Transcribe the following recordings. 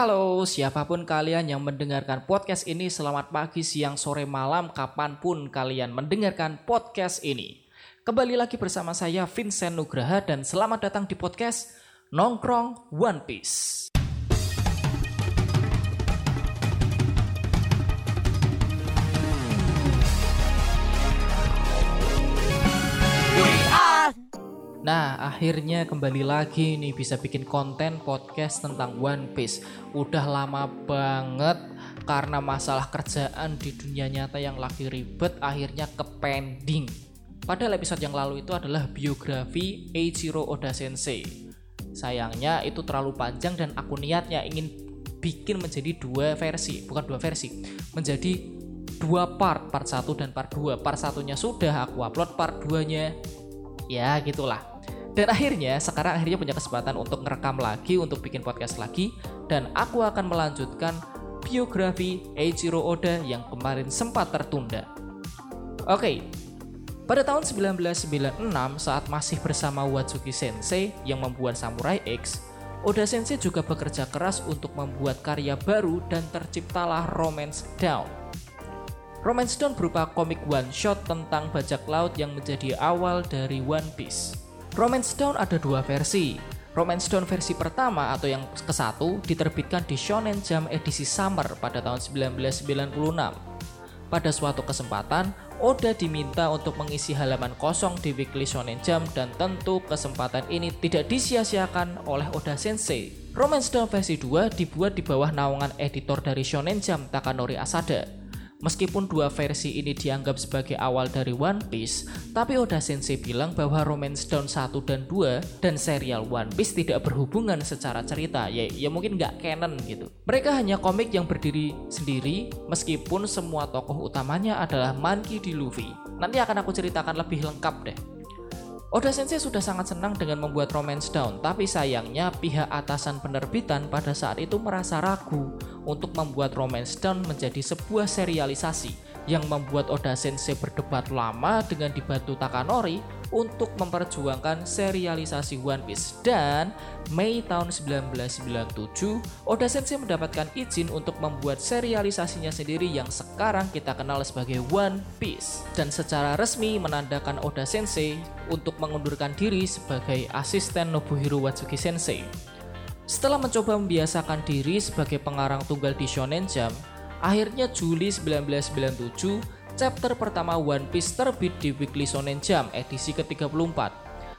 Halo, siapa pun kalian yang mendengarkan podcast ini, selamat pagi, siang, sore, malam, kapan pun kalian mendengarkan podcast ini. Kembali lagi bersama saya Vincent Nugraha dan selamat datang di podcast Nongkrong One Piece. Nah, akhirnya kembali lagi nih bisa bikin konten podcast tentang One Piece. Udah lama banget karena masalah kerjaan di dunia nyata yang lagi ribet akhirnya ke pending. Padahal episode yang lalu itu adalah biografi Eiichiro Oda Sensei. Sayangnya itu terlalu panjang dan aku niatnya ingin bikin menjadi dua versi, bukan dua versi, menjadi dua part, part 1 dan part 2. Part satunya sudah aku upload, part 2-nya ya gitulah dan akhirnya sekarang akhirnya punya kesempatan untuk ngerekam lagi untuk bikin podcast lagi dan aku akan melanjutkan biografi Eiichiro Oda yang kemarin sempat tertunda. Oke, pada tahun 1996 saat masih bersama Watsuki Sensei yang membuat Samurai X, Oda Sensei juga bekerja keras untuk membuat karya baru dan terciptalah Romance Down. Romance Down berupa komik one shot tentang bajak laut yang menjadi awal dari One Piece. Romance Down ada dua versi. Romance Down versi pertama atau yang ke-1 diterbitkan di Shonen Jump edisi Summer pada tahun 1996. Pada suatu kesempatan, Oda diminta untuk mengisi halaman kosong di Weekly Shonen Jump dan tentu kesempatan ini tidak disia-siakan oleh Oda Sensei. Romance Down versi 2 dibuat di bawah naungan editor dari Shonen Jump Takanori Asada. Meskipun dua versi ini dianggap sebagai awal dari One Piece, tapi Oda Sensei bilang bahwa Romance Down 1 dan 2 dan serial One Piece tidak berhubungan secara cerita, ya, ya mungkin nggak canon gitu. Mereka hanya komik yang berdiri sendiri, meskipun semua tokoh utamanya adalah Monkey D. Luffy. Nanti akan aku ceritakan lebih lengkap deh. Oda Sensei sudah sangat senang dengan membuat Romance Down, tapi sayangnya pihak atasan penerbitan pada saat itu merasa ragu untuk membuat Romance Down menjadi sebuah serialisasi yang membuat Oda Sensei berdebat lama dengan dibantu Takanori untuk memperjuangkan serialisasi One Piece dan Mei tahun 1997 Oda Sensei mendapatkan izin untuk membuat serialisasinya sendiri yang sekarang kita kenal sebagai One Piece dan secara resmi menandakan Oda Sensei untuk mengundurkan diri sebagai asisten Nobuhiro Watsuki Sensei. Setelah mencoba membiasakan diri sebagai pengarang tunggal di Shonen Jump, akhirnya Juli 1997 chapter pertama One Piece terbit di Weekly Shonen Jump edisi ke-34.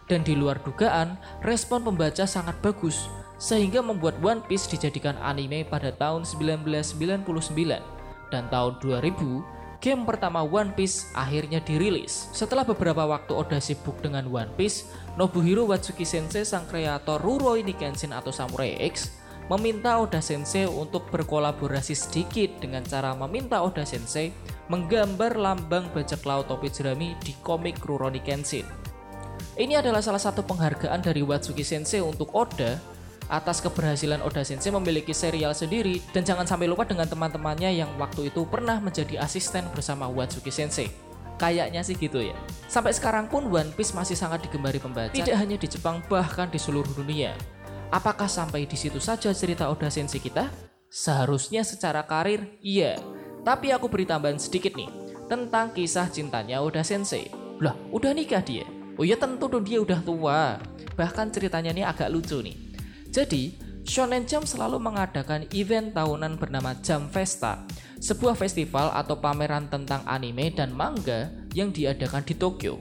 Dan di luar dugaan, respon pembaca sangat bagus, sehingga membuat One Piece dijadikan anime pada tahun 1999. Dan tahun 2000, game pertama One Piece akhirnya dirilis. Setelah beberapa waktu Oda sibuk dengan One Piece, Nobuhiro Watsuki Sensei sang kreator Rurouni Kenshin atau Samurai X meminta Oda Sensei untuk berkolaborasi sedikit dengan cara meminta Oda Sensei menggambar lambang bajak laut topi jerami di komik Rurouni Kenshin. Ini adalah salah satu penghargaan dari Watsuki Sensei untuk Oda atas keberhasilan Oda Sensei memiliki serial sendiri dan jangan sampai lupa dengan teman-temannya yang waktu itu pernah menjadi asisten bersama Watsuki Sensei. Kayaknya sih gitu ya. Sampai sekarang pun One Piece masih sangat digemari pembaca, tidak hanya di Jepang bahkan di seluruh dunia. Apakah sampai di situ saja cerita Oda Sensei kita? Seharusnya secara karir, iya. Tapi aku beri tambahan sedikit nih, tentang kisah cintanya Oda Sensei. Lah, udah nikah dia? Oh ya tentu dong dia udah tua. Bahkan ceritanya ini agak lucu nih. Jadi, Shonen Jump selalu mengadakan event tahunan bernama Jump Festa, sebuah festival atau pameran tentang anime dan manga yang diadakan di Tokyo.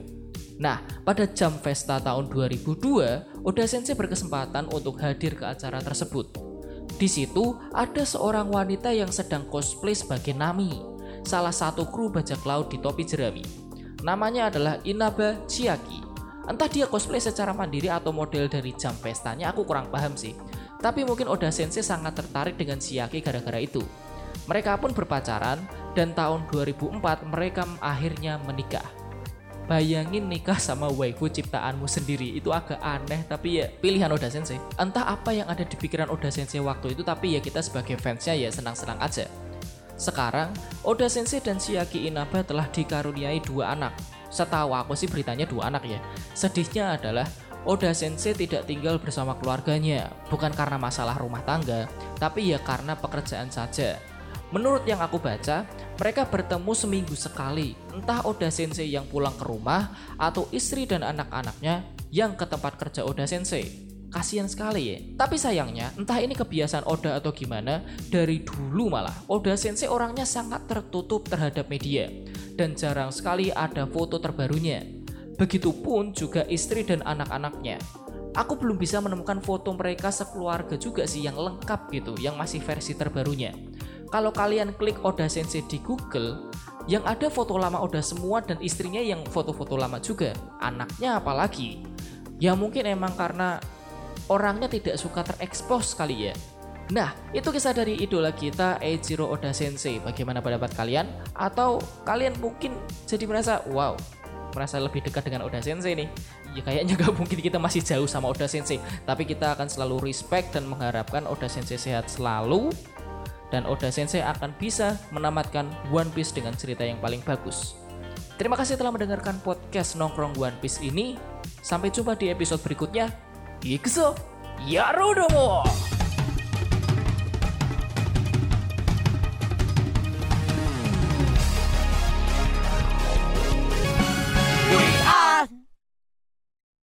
Nah, pada Jam Festa tahun 2002, Oda Sensei berkesempatan untuk hadir ke acara tersebut. Di situ ada seorang wanita yang sedang cosplay sebagai Nami, salah satu kru bajak laut di topi jerami. Namanya adalah Inaba Chiaki. Entah dia cosplay secara mandiri atau model dari jam pestanya, aku kurang paham sih. Tapi mungkin Oda Sensei sangat tertarik dengan Chiaki gara-gara itu. Mereka pun berpacaran dan tahun 2004 mereka akhirnya menikah bayangin nikah sama waifu ciptaanmu sendiri itu agak aneh tapi ya pilihan Oda Sensei. Entah apa yang ada di pikiran Oda Sensei waktu itu tapi ya kita sebagai fansnya ya senang-senang aja. Sekarang Oda Sensei dan Shiaki Inaba telah dikaruniai dua anak. Setahu aku sih beritanya dua anak ya. Sedihnya adalah Oda Sensei tidak tinggal bersama keluarganya, bukan karena masalah rumah tangga, tapi ya karena pekerjaan saja. Menurut yang aku baca, mereka bertemu seminggu sekali, entah Oda Sensei yang pulang ke rumah atau istri dan anak-anaknya yang ke tempat kerja Oda Sensei. Kasian sekali ya. Tapi sayangnya, entah ini kebiasaan Oda atau gimana, dari dulu malah Oda Sensei orangnya sangat tertutup terhadap media dan jarang sekali ada foto terbarunya. Begitupun juga istri dan anak-anaknya. Aku belum bisa menemukan foto mereka sekeluarga juga sih yang lengkap gitu, yang masih versi terbarunya. Kalau kalian klik Oda Sensei di Google, yang ada foto lama Oda semua dan istrinya yang foto-foto lama juga. Anaknya apalagi. Ya mungkin emang karena orangnya tidak suka terekspos kali ya. Nah, itu kisah dari idola kita Eiichiro Oda Sensei. Bagaimana pendapat kalian? Atau kalian mungkin jadi merasa, wow, merasa lebih dekat dengan Oda Sensei nih ya kayaknya gak mungkin kita masih jauh sama Oda Sensei tapi kita akan selalu respect dan mengharapkan Oda Sensei sehat selalu dan Oda Sensei akan bisa menamatkan One Piece dengan cerita yang paling bagus. Terima kasih telah mendengarkan podcast Nongkrong One Piece ini. Sampai jumpa di episode berikutnya. Ikuso Yarudomo